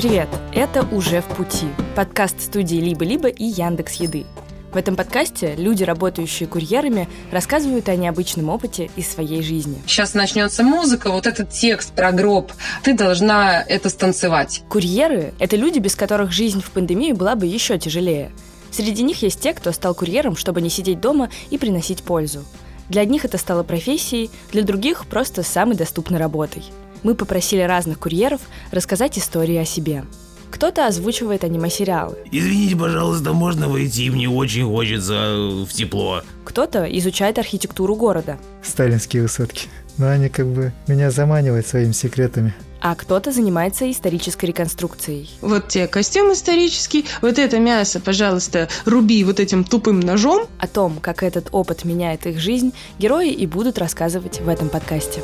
Привет! Это «Уже в пути» – подкаст студии «Либо-либо» и Яндекс Еды. В этом подкасте люди, работающие курьерами, рассказывают о необычном опыте из своей жизни. Сейчас начнется музыка, вот этот текст про гроб. Ты должна это станцевать. Курьеры – это люди, без которых жизнь в пандемии была бы еще тяжелее. Среди них есть те, кто стал курьером, чтобы не сидеть дома и приносить пользу. Для одних это стало профессией, для других – просто самой доступной работой – мы попросили разных курьеров рассказать истории о себе. Кто-то озвучивает аниме-сериалы. Извините, пожалуйста, можно войти? Мне очень хочется э, в тепло. Кто-то изучает архитектуру города. Сталинские высотки. Но они как бы меня заманивают своими секретами. А кто-то занимается исторической реконструкцией. Вот тебе костюм исторический, вот это мясо, пожалуйста, руби вот этим тупым ножом. О том, как этот опыт меняет их жизнь, герои и будут рассказывать в этом подкасте.